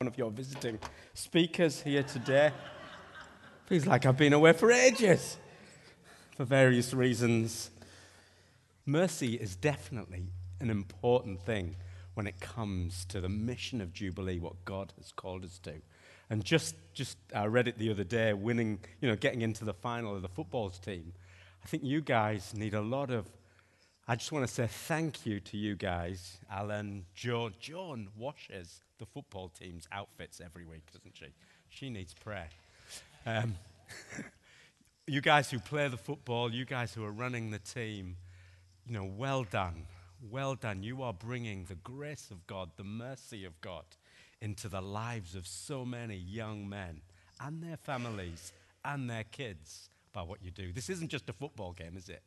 one of your visiting speakers here today. Feels like I've been away for ages for various reasons. Mercy is definitely an important thing when it comes to the mission of Jubilee, what God has called us to. And just, just I read it the other day, winning, you know, getting into the final of the football team. I think you guys need a lot of I just want to say thank you to you guys. Alan, Joan. Joan washes the football team's outfits every week, doesn't she? She needs prayer. Um, you guys who play the football, you guys who are running the team, you know, well done. Well done. You are bringing the grace of God, the mercy of God into the lives of so many young men and their families and their kids by what you do. This isn't just a football game, is it?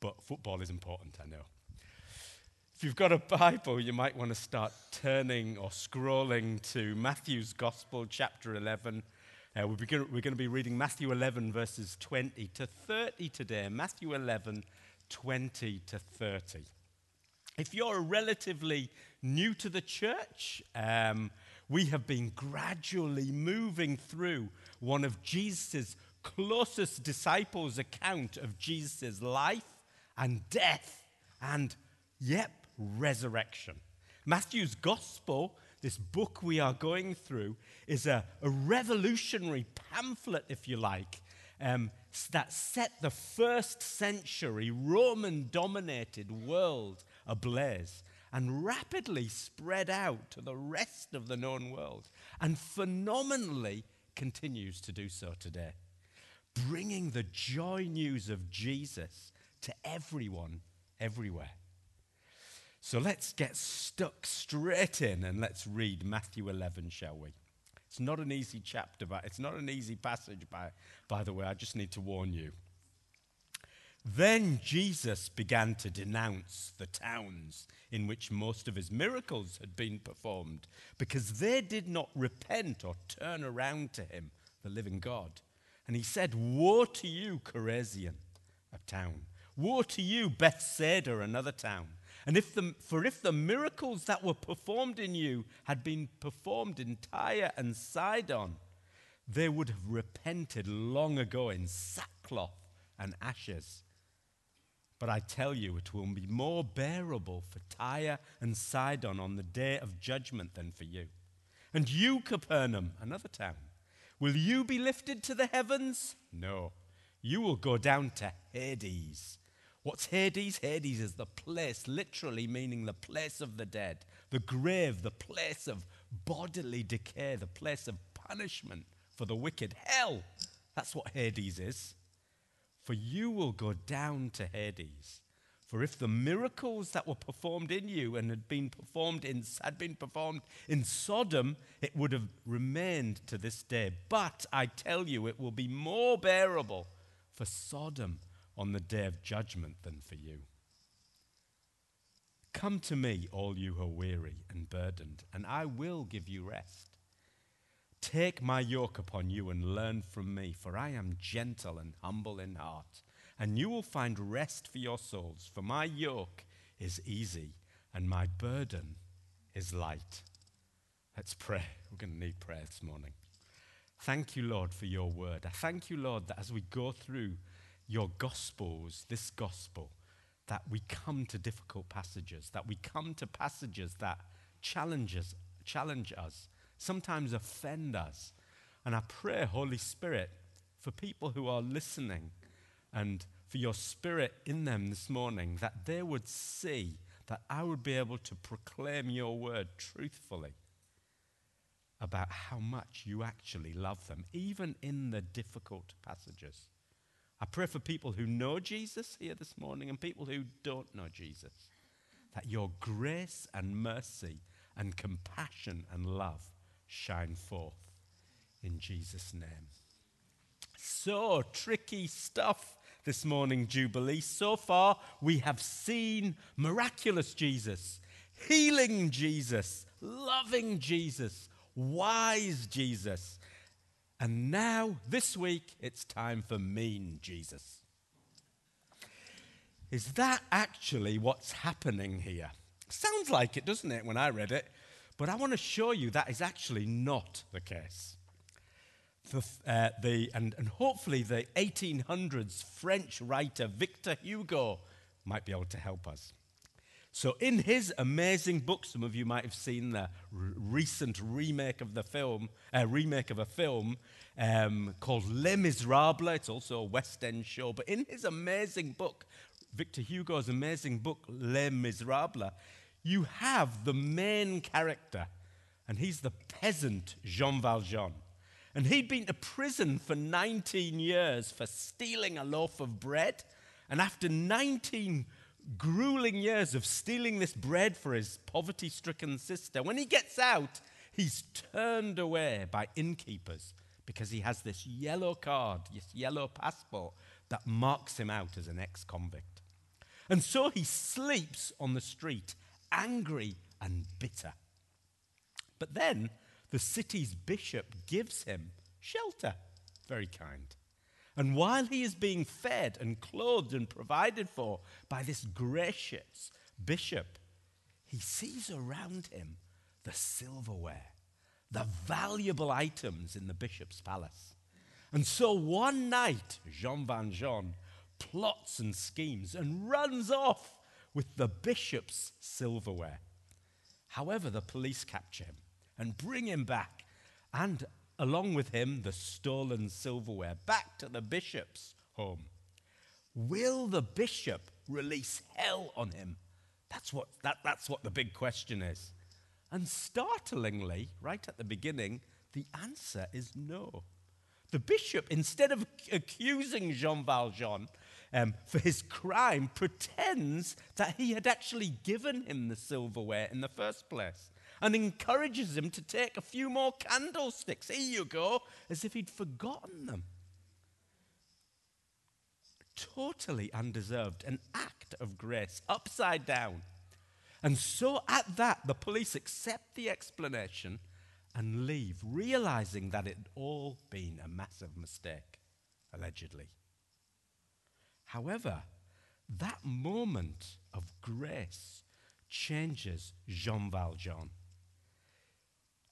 But football is important, I know. If you've got a Bible, you might want to start turning or scrolling to Matthew's Gospel, chapter 11. Uh, we're, begin- we're going to be reading Matthew 11, verses 20 to 30 today. Matthew 11, 20 to 30. If you're relatively new to the church, um, we have been gradually moving through one of Jesus' closest disciples' account of Jesus' life and death and, yep, resurrection. Matthew's gospel, this book we are going through, is a, a revolutionary pamphlet, if you like, um, that set the first century Roman dominated world ablaze and rapidly spread out to the rest of the known world and phenomenally continues to do so today. Bringing the joy news of Jesus to everyone, everywhere. So let's get stuck straight in and let's read Matthew 11, shall we? It's not an easy chapter, but it's not an easy passage, by, by the way. I just need to warn you. Then Jesus began to denounce the towns in which most of his miracles had been performed because they did not repent or turn around to him, the living God. And he said, Woe to you, Chorazin, a town Woe to you, Bethsaida, another town. And if the, for if the miracles that were performed in you had been performed in Tyre and Sidon, they would have repented long ago in sackcloth and ashes. But I tell you, it will be more bearable for Tyre and Sidon on the day of judgment than for you. And you, Capernaum, another town, will you be lifted to the heavens? No, you will go down to Hades. What's Hades? Hades is the place, literally meaning the place of the dead, the grave, the place of bodily decay, the place of punishment for the wicked. Hell, that's what Hades is. For you will go down to Hades. For if the miracles that were performed in you and had been performed in, had been performed in Sodom, it would have remained to this day. But I tell you, it will be more bearable for Sodom on the day of judgment than for you. Come to me, all you who are weary and burdened, and I will give you rest. Take my yoke upon you and learn from me, for I am gentle and humble in heart, and you will find rest for your souls. For my yoke is easy and my burden is light. Let's pray. We're going to need prayer this morning. Thank you, Lord, for your word. I thank you, Lord, that as we go through your gospels, this gospel, that we come to difficult passages, that we come to passages that challenges, challenge us, sometimes offend us. And I pray, Holy Spirit, for people who are listening and for your spirit in them this morning, that they would see that I would be able to proclaim your word truthfully about how much you actually love them, even in the difficult passages. I pray for people who know Jesus here this morning and people who don't know Jesus, that your grace and mercy and compassion and love shine forth in Jesus' name. So, tricky stuff this morning, Jubilee. So far, we have seen miraculous Jesus, healing Jesus, loving Jesus, wise Jesus, and now, this week, it's time for mean Jesus. Is that actually what's happening here? Sounds like it, doesn't it, when I read it? But I want to show you that is actually not the case. The, uh, the, and, and hopefully, the 1800s French writer Victor Hugo might be able to help us. So, in his amazing book, some of you might have seen the recent remake of the film, uh, remake of a film um, called Les Miserables. It's also a West End show. But in his amazing book, Victor Hugo's amazing book, Les Miserables, you have the main character, and he's the peasant Jean Valjean. And he'd been to prison for 19 years for stealing a loaf of bread. And after 19 grueling years of stealing this bread for his poverty stricken sister, when he gets out, he's turned away by innkeepers because he has this yellow card, this yellow passport that marks him out as an ex convict. And so he sleeps on the street, angry and bitter. But then the city's bishop gives him shelter. Very kind. And while he is being fed and clothed and provided for by this gracious bishop, he sees around him the silverware, the valuable items in the bishop's palace. And so one night, Jean Valjean plots and schemes and runs off with the bishop's silverware. However, the police capture him and bring him back, and along with him, the stolen silverware back to the bishop's home. Will the bishop release hell on him? That's what, that, that's what the big question is. And startlingly, right at the beginning, the answer is no. The bishop, instead of accusing Jean Valjean um, for his crime, pretends that he had actually given him the silverware in the first place and encourages him to take a few more candlesticks. Here you go, as if he'd forgotten them. Totally undeserved, an act of grace, upside down. And so at that, the police accept the explanation and leave, realizing that it had all been a massive mistake, allegedly. However, that moment of grace changes Jean Valjean.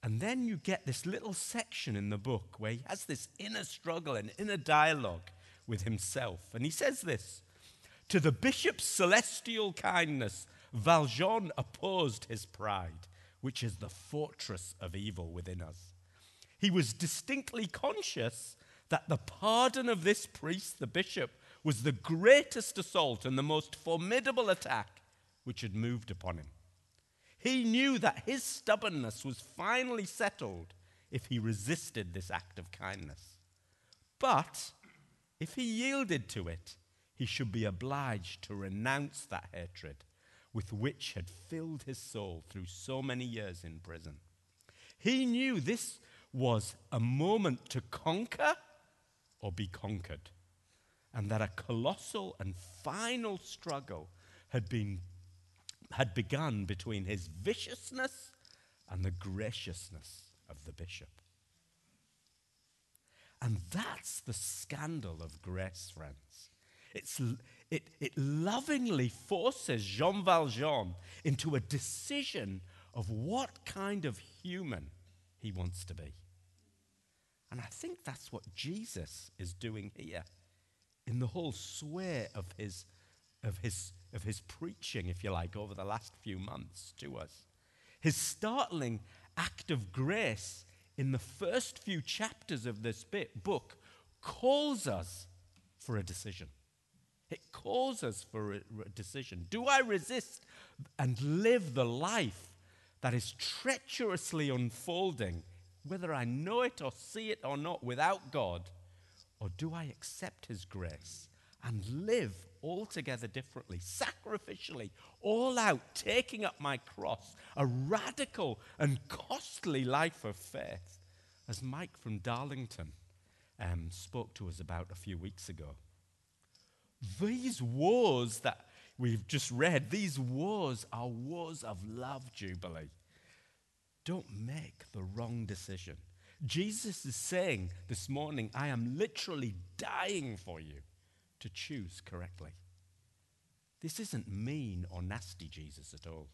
And then you get this little section in the book where he has this inner struggle and inner dialogue with himself. And he says this To the bishop's celestial kindness, Valjean opposed his pride, which is the fortress of evil within us. He was distinctly conscious that the pardon of this priest, the bishop, was the greatest assault and the most formidable attack which had moved upon him. He knew that his stubbornness was finally settled if he resisted this act of kindness. But if he yielded to it, he should be obliged to renounce that hatred with which had filled his soul through so many years in prison. He knew this was a moment to conquer or be conquered, and that a colossal and final struggle had been had begun between his viciousness and the graciousness of the bishop. And that's the scandal of grace, friends. It's, it, it lovingly forces Jean Valjean into a decision of what kind of human he wants to be. And I think that's what Jesus is doing here in the whole sway of his, of his of his preaching, if you like, over the last few months to us. His startling act of grace in the first few chapters of this bit, book calls us for a decision. It calls us for a, a decision. Do I resist and live the life that is treacherously unfolding, whether I know it or see it or not, without God? Or do I accept His grace and live altogether differently, sacrificially, all out, taking up my cross, a radical and costly life of faith, as Mike from Darlington um, spoke to us about a few weeks ago. These wars that we've just read, these wars are wars of love, Jubilee. Don't make the wrong decision. Jesus is saying this morning, I am literally dying for you to choose correctly. This isn't mean or nasty Jesus at all.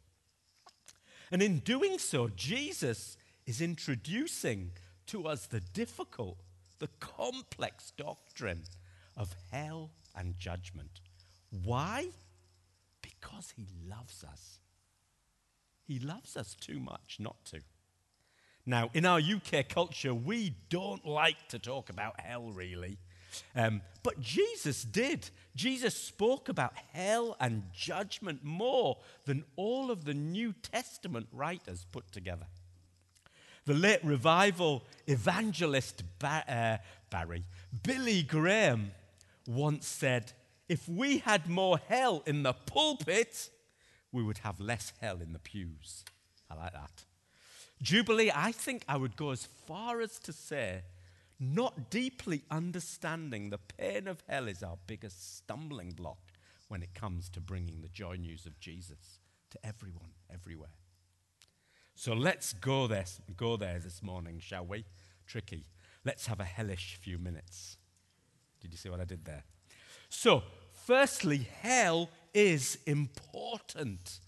And in doing so, Jesus is introducing to us the difficult, the complex doctrine of hell and judgment. Why? Because he loves us. He loves us too much not to. Now, in our UK culture, we don't like to talk about hell really. Um, but Jesus did. Jesus spoke about hell and judgment more than all of the New Testament writers put together. The late revival evangelist uh, Barry, Billy Graham, once said, If we had more hell in the pulpit, we would have less hell in the pews. I like that. Jubilee, I think I would go as far as to say, not deeply understanding the pain of hell is our biggest stumbling block when it comes to bringing the joy news of Jesus to everyone, everywhere. So let's go there, go there this morning, shall we? Tricky. Let's have a hellish few minutes. Did you see what I did there? So, firstly, hell is important.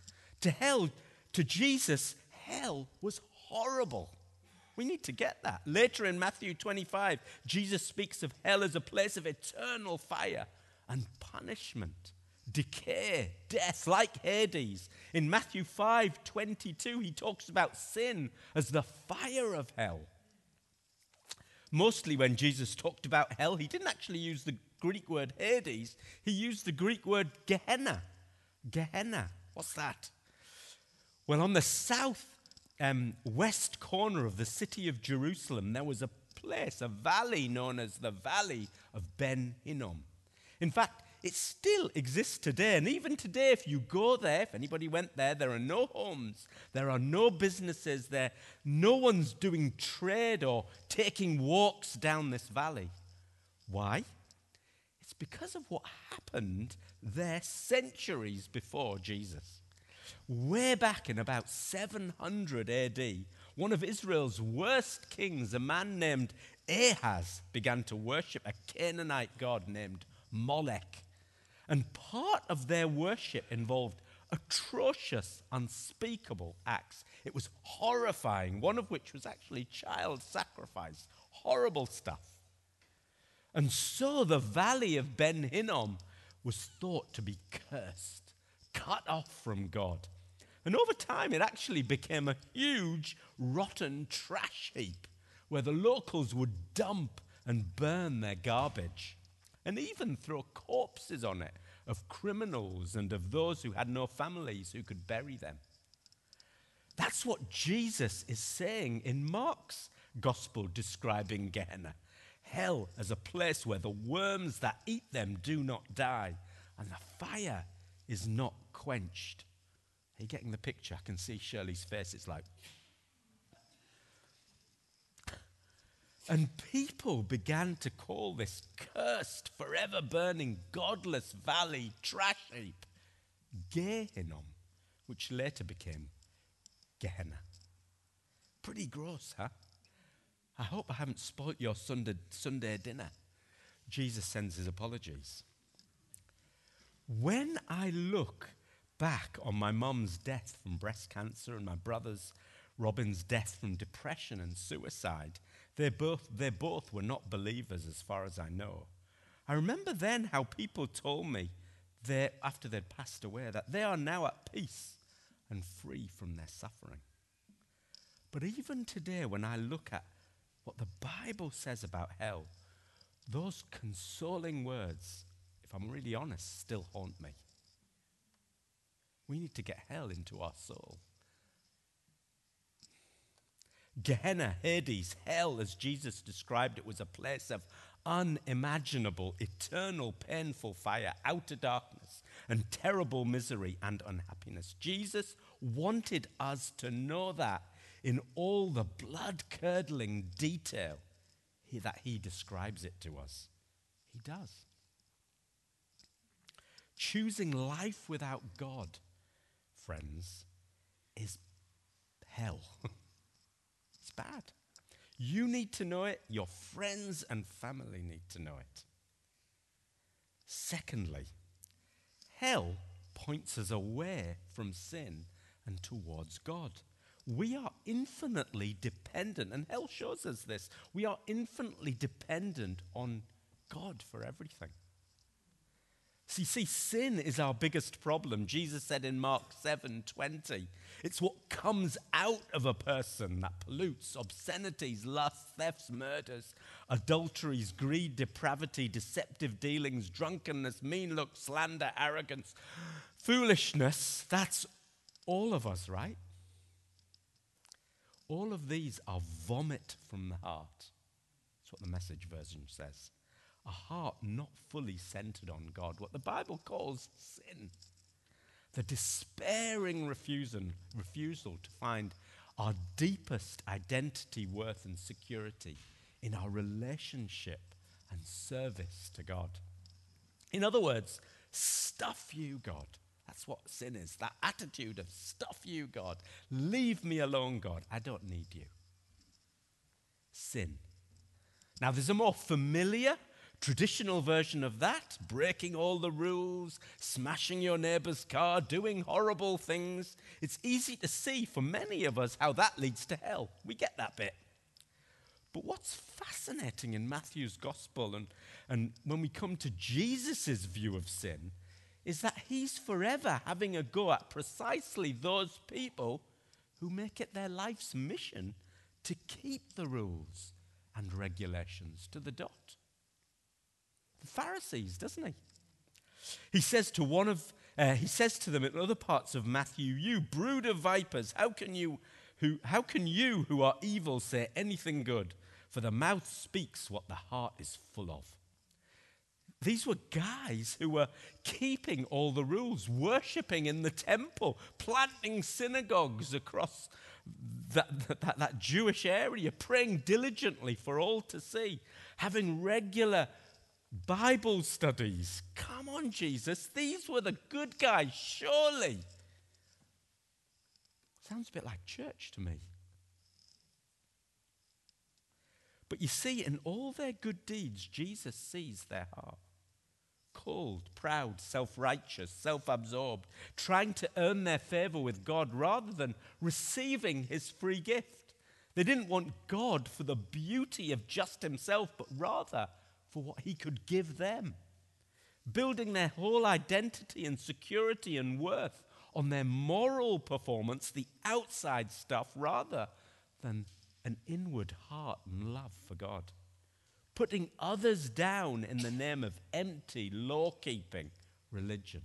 To hell, to Jesus, hell was horrible. We need to get that. Later in Matthew 25, Jesus speaks of hell as a place of eternal fire and punishment, decay, death, like Hades. In Matthew 5 22, he talks about sin as the fire of hell. Mostly when Jesus talked about hell, he didn't actually use the Greek word Hades, he used the Greek word Gehenna. Gehenna. What's that? Well, on the south um, west corner of the city of Jerusalem, there was a place, a valley known as the Valley of Ben Hinnom. In fact, it still exists today. And even today, if you go there, if anybody went there, there are no homes, there are no businesses there, no one's doing trade or taking walks down this valley. Why? It's because of what happened there centuries before Jesus. Way back in about 700 AD, one of Israel's worst kings, a man named Ahaz, began to worship a Canaanite god named Molech. And part of their worship involved atrocious, unspeakable acts. It was horrifying, one of which was actually child sacrifice. Horrible stuff. And so the valley of Ben Hinnom was thought to be cursed, cut off from God. And over time, it actually became a huge, rotten trash heap where the locals would dump and burn their garbage and even throw corpses on it of criminals and of those who had no families who could bury them. That's what Jesus is saying in Mark's gospel describing Gehenna hell as a place where the worms that eat them do not die and the fire is not quenched. Are you getting the picture? I can see Shirley's face. It's like. And people began to call this cursed, forever burning, godless valley trash heap Gehinnom, which later became Gehenna. Pretty gross, huh? I hope I haven't spoilt your Sunday, Sunday dinner. Jesus sends his apologies. When I look back on my mum's death from breast cancer and my brother's Robin's death from depression and suicide, they both, they both were not believers as far as I know. I remember then how people told me after they'd passed away that they are now at peace and free from their suffering. But even today, when I look at what the Bible says about hell, those consoling words, if I'm really honest, still haunt me. We need to get hell into our soul. Gehenna, Hades, hell, as Jesus described it, was a place of unimaginable, eternal, painful fire, outer darkness, and terrible misery and unhappiness. Jesus wanted us to know that in all the blood curdling detail that he describes it to us. He does. Choosing life without God, friends, is hell. it's bad. You need to know it, your friends and family need to know it. Secondly, hell points us away from sin and towards God. we are infinitely dependent, and hell shows us this. We are infinitely dependent on God for everything. See, see, sin is our biggest problem. Jesus said in Mark 7 20, it's what comes out of a person that pollutes obscenities, lusts, thefts, murders, adulteries, greed, depravity, deceptive dealings, drunkenness, mean looks, slander, arrogance, foolishness. That's all of us, right? All of these are vomit from the heart. That's what the message version says a heart not fully centered on God, what the Bible calls sin. The despairing refusal, refusal to find our deepest identity, worth, and security in our relationship and service to God. In other words, stuff you, God. That's what sin is that attitude of stuff you, God. Leave me alone, God. I don't need you. Sin. Now, there's a more familiar traditional version of that, breaking all the rules, smashing your neighbor's car, doing horrible things. It's easy to see for many of us how that leads to hell. We get that bit. But what's fascinating in Matthew's gospel and, and when we come to Jesus' view of sin is that he's forever having a go at precisely those people who make it their life's mission to keep the rules and regulations to the dot Pharisees, doesn't he? He says to one of uh, he says to them in other parts of Matthew, "You brood of vipers, how can you who how can you who are evil say anything good? For the mouth speaks what the heart is full of." These were guys who were keeping all the rules, worshipping in the temple, planting synagogues across that, that, that Jewish area, praying diligently for all to see, having regular Bible studies. Come on, Jesus. These were the good guys, surely. Sounds a bit like church to me. But you see, in all their good deeds, Jesus sees their heart. Cold, proud, self righteous, self absorbed, trying to earn their favor with God rather than receiving his free gift. They didn't want God for the beauty of just himself, but rather for what he could give them, building their whole identity and security and worth on their moral performance, the outside stuff, rather than an inward heart and love for God. Putting others down in the name of empty law keeping religion.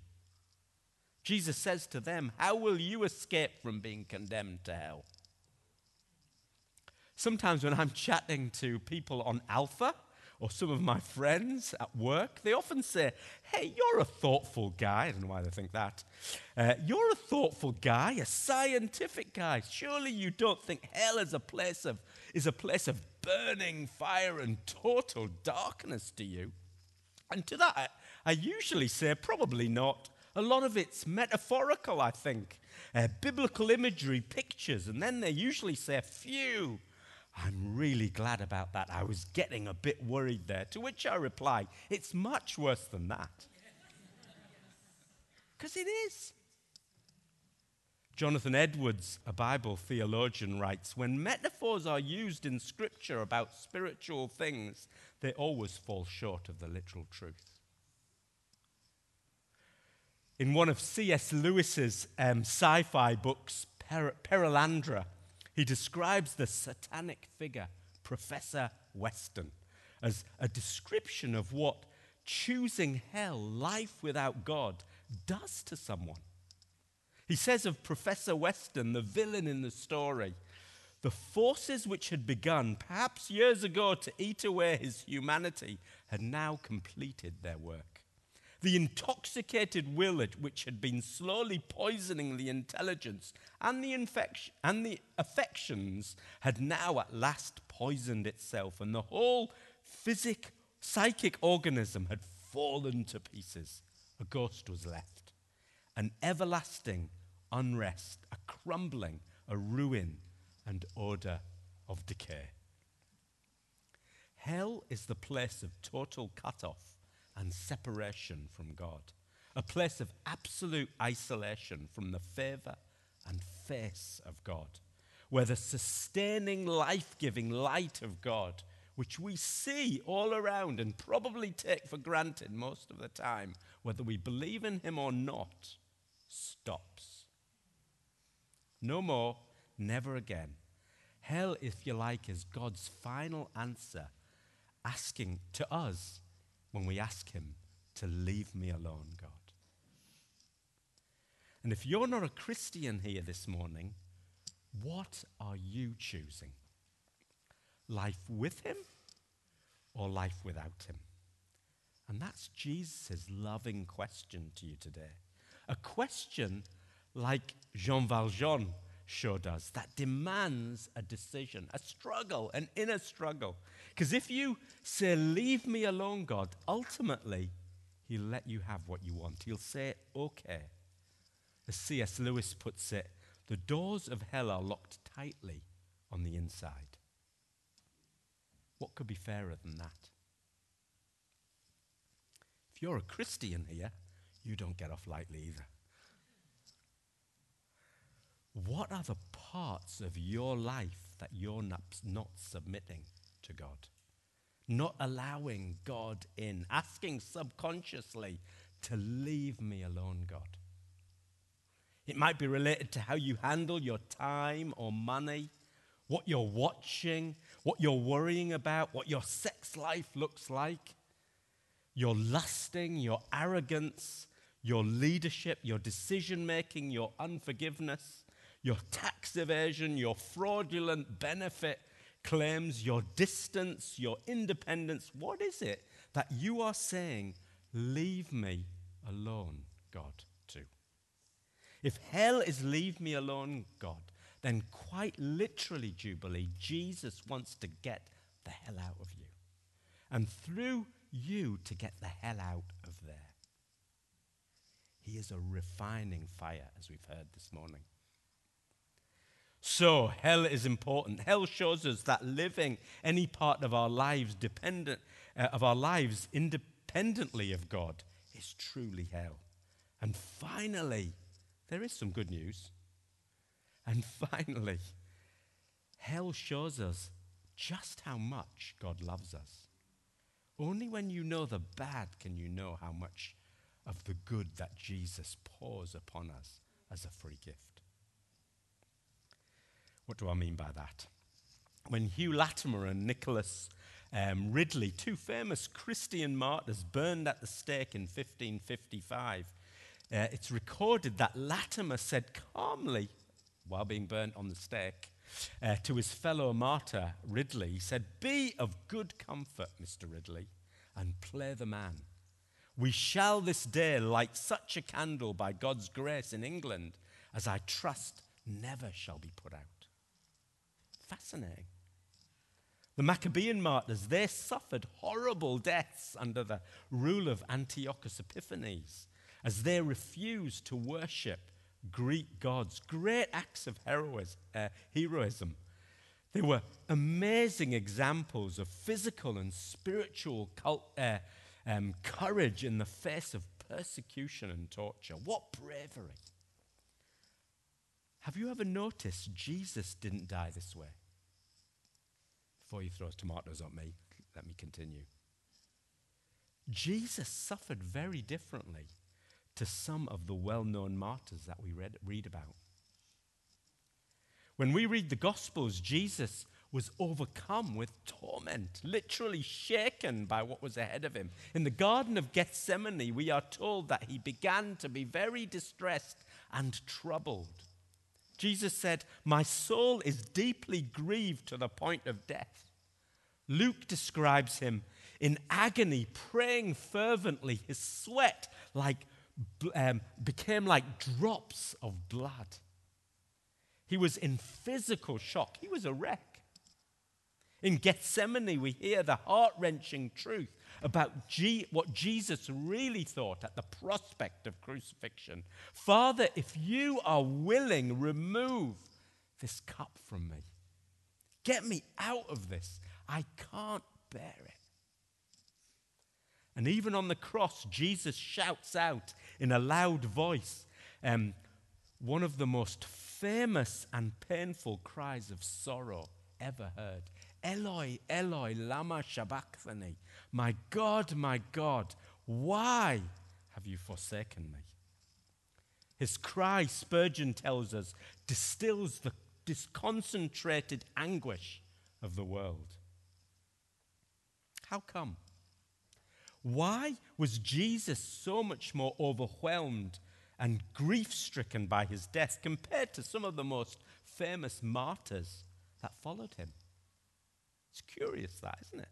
Jesus says to them, How will you escape from being condemned to hell? Sometimes when I'm chatting to people on Alpha, or some of my friends at work, they often say, Hey, you're a thoughtful guy. I don't know why they think that. Uh, you're a thoughtful guy, a scientific guy. Surely you don't think hell is a place of, is a place of burning fire and total darkness to you? And to that, I, I usually say, Probably not. A lot of it's metaphorical, I think. Uh, biblical imagery, pictures, and then they usually say, Phew I'm really glad about that. I was getting a bit worried there. To which I reply, It's much worse than that. Because it is. Jonathan Edwards, a Bible theologian, writes When metaphors are used in Scripture about spiritual things, they always fall short of the literal truth. In one of C.S. Lewis's um, sci fi books, per- Perelandra, he describes the satanic figure, Professor Weston, as a description of what choosing hell, life without God, does to someone. He says of Professor Weston, the villain in the story, the forces which had begun, perhaps years ago, to eat away his humanity had now completed their work. The intoxicated will which had been slowly poisoning the intelligence and the, infection, and the affections had now at last poisoned itself, and the whole physic, psychic organism had fallen to pieces. A ghost was left. An everlasting unrest, a crumbling, a ruin, and odor of decay. Hell is the place of total cut off and separation from God, a place of absolute isolation from the favor and face of God, where the sustaining, life giving light of God, which we see all around and probably take for granted most of the time, whether we believe in Him or not, stops. No more, never again. Hell, if you like, is God's final answer, asking to us when we ask Him to leave me alone, God. And if you're not a Christian here this morning, what are you choosing? Life with Him or life without Him? And that's Jesus' loving question to you today. A question like Jean Valjean showed does. that demands a decision, a struggle, an inner struggle. Because if you say, Leave me alone, God, ultimately, He'll let you have what you want. He'll say, Okay. As C.S. Lewis puts it, the doors of hell are locked tightly on the inside. What could be fairer than that? If you're a Christian here, you don't get off lightly either. What are the parts of your life that you're not, submitting to God? Not allowing God in, asking subconsciously to leave me alone, God. It might be related to how you handle your time or money, what you're watching, what you're worrying about, what your sex life looks like, your lusting, your arrogance, your leadership, your decision making, your unforgiveness, your tax evasion, your fraudulent benefit claims, your distance, your independence. What is it that you are saying, leave me alone, God, to? If hell is leave me alone, God, then quite literally, Jubilee, Jesus wants to get the hell out of you. And through you to get the hell out of there. He is a refining fire, as we've heard this morning. So, hell is important. Hell shows us that living any part of our lives dependent uh, of our lives independently of God is truly hell. And finally, there is some good news. And finally, hell shows us just how much God loves us. Only when you know the bad can you know how much of the good that Jesus pours upon us as a free gift. What do I mean by that? When Hugh Latimer and Nicholas um, Ridley, two famous Christian martyrs, burned at the stake in 1555, uh, it's recorded that Latimer said calmly, while being burnt on the stake, uh, to his fellow martyr Ridley, he said, Be of good comfort, Mr. Ridley, and play the man. We shall this day light such a candle by God's grace in England as I trust never shall be put out. Fascinating. The Maccabean martyrs, they suffered horrible deaths under the rule of Antiochus Epiphanes as they refused to worship Greek gods. Great acts of heroism. Uh, heroism. They were amazing examples of physical and spiritual cult, uh, um, courage in the face of persecution and torture. What bravery! Have you ever noticed Jesus didn't die this way? Before you throws tomatoes at me, let me continue. Jesus suffered very differently to some of the well known martyrs that we read, read about. When we read the Gospels, Jesus was overcome with torment, literally shaken by what was ahead of him. In the Garden of Gethsemane, we are told that he began to be very distressed and troubled. Jesus said, My soul is deeply grieved to the point of death. Luke describes him in agony, praying fervently, his sweat like um, became like drops of blood. He was in physical shock. He was a wreck. In Gethsemane, we hear the heart wrenching truth about G- what Jesus really thought at the prospect of crucifixion. Father, if you are willing, remove this cup from me. Get me out of this. I can't bear it. And even on the cross, Jesus shouts out in a loud voice um, one of the most famous and painful cries of sorrow ever heard. Eloi, Eloi, lama sabachthani. My God, my God, why have you forsaken me? His cry, Spurgeon tells us, distills the disconcentrated anguish of the world. How come? Why was Jesus so much more overwhelmed and grief stricken by his death compared to some of the most famous martyrs that followed him? It's curious, that, isn't it?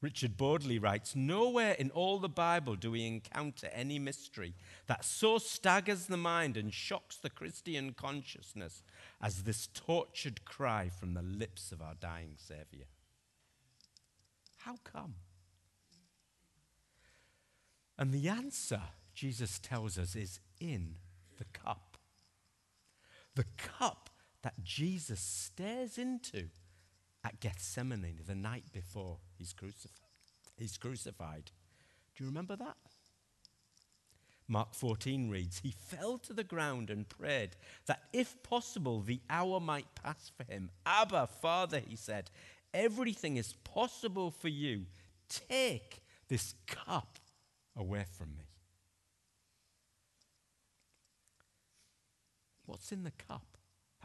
Richard Bodley writes Nowhere in all the Bible do we encounter any mystery that so staggers the mind and shocks the Christian consciousness as this tortured cry from the lips of our dying Saviour. How come? And the answer, Jesus tells us, is in the cup. The cup that Jesus stares into at Gethsemane the night before he's, crucif- he's crucified. Do you remember that? Mark 14 reads, He fell to the ground and prayed that if possible the hour might pass for him. Abba, Father, he said, Everything is possible for you. Take this cup away from me. What's in the cup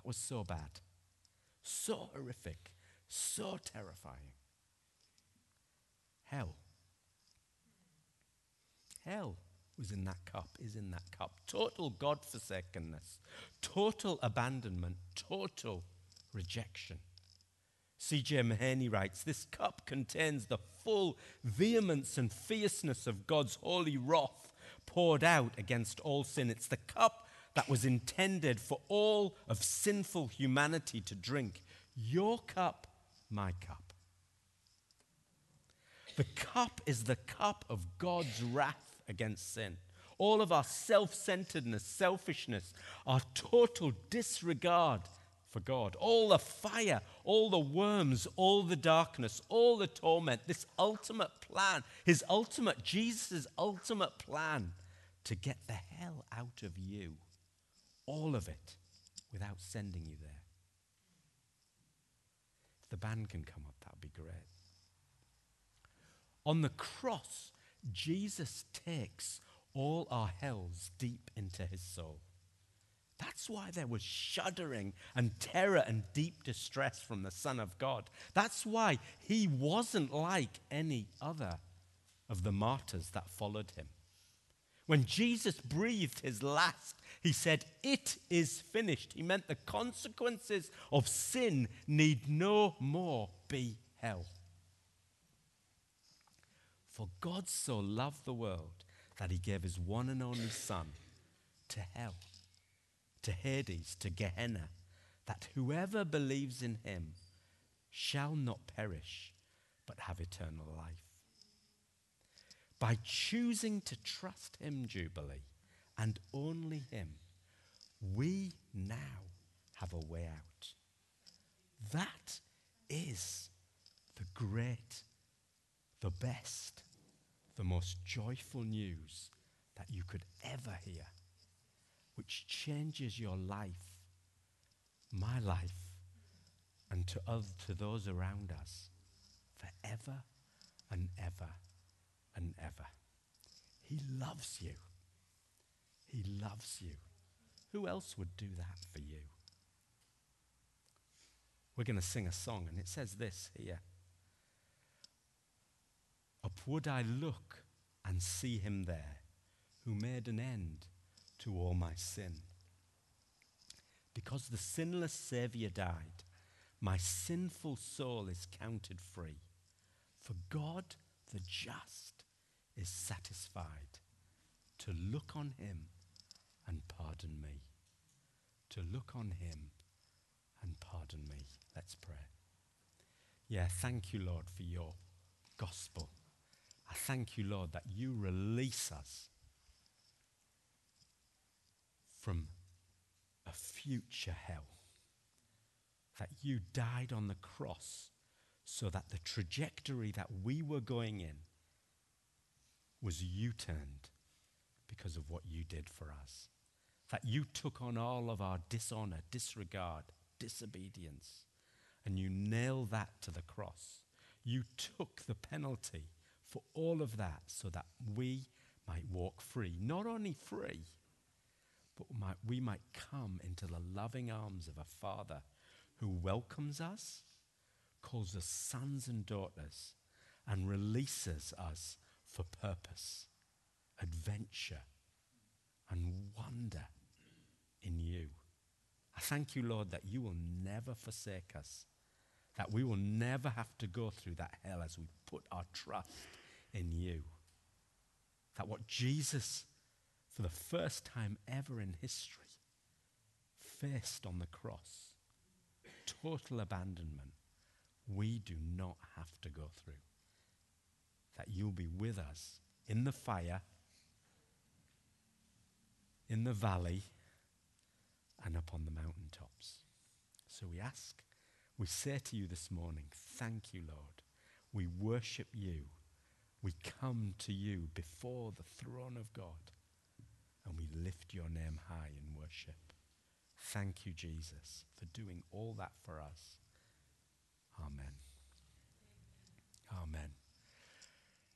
that was so bad, so horrific, so terrifying? Hell. Hell was in that cup, is in that cup. Total God forsakenness, total abandonment, total rejection. C.J. Mahaney writes This cup contains the full vehemence and fierceness of God's holy wrath poured out against all sin. It's the cup that was intended for all of sinful humanity to drink. Your cup, my cup. The cup is the cup of God's wrath against sin. All of our self centeredness, selfishness, our total disregard for God. All the fire, all the worms, all the darkness, all the torment, this ultimate plan, his ultimate, Jesus' ultimate plan to get the hell out of you. All of it without sending you there. If the band can come up, that would be great. On the cross, Jesus takes all our hells deep into his soul. That's why there was shuddering and terror and deep distress from the Son of God. That's why he wasn't like any other of the martyrs that followed him. When Jesus breathed his last, he said, It is finished. He meant the consequences of sin need no more be hell. For God so loved the world that he gave his one and only Son to hell to Hades, to Gehenna, that whoever believes in him shall not perish, but have eternal life. By choosing to trust him, Jubilee, and only him, we now have a way out. That is the great, the best, the most joyful news that you could ever hear which changes your life, my life, and to, to those around us forever and ever and ever. He loves you. He loves you. Who else would do that for you? We're going to sing a song, and it says this here Upward I look and see him there who made an end to all my sin. Because the sinless Saviour died, my sinful soul is counted free. For God, the just, is satisfied to look on him and pardon me. To look on him and pardon me. Let's pray. Yeah, thank you, Lord, for your gospel. I thank you, Lord, that you release us from a future hell. That you died on the cross so that the trajectory that we were going in was U turned because of what you did for us. that you took on all of our dishonor, disregard, disobedience, and you nailed that to the cross. You took the penalty for all of that so that we might walk free. Not only free, but we might come into the loving arms of a Father who welcomes us, calls us sons and daughters, and releases us for purpose, adventure, and wonder in you. I thank you, Lord, that you will never forsake us, that we will never have to go through that hell as we put our trust in you. That what Jesus, for the first time ever in history, faced on the cross, total abandonment, we do not have to go through. That you'll be with us in the fire, in the valley, and up on the mountaintops. So we ask, we say to you this morning, thank you, Lord. We worship you. We come to you before the throne of God and we lift your name high in worship. Thank you, Jesus, for doing all that for us. Amen. Amen.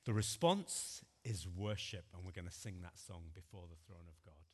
The response is worship, and we're going to sing that song before the throne of God.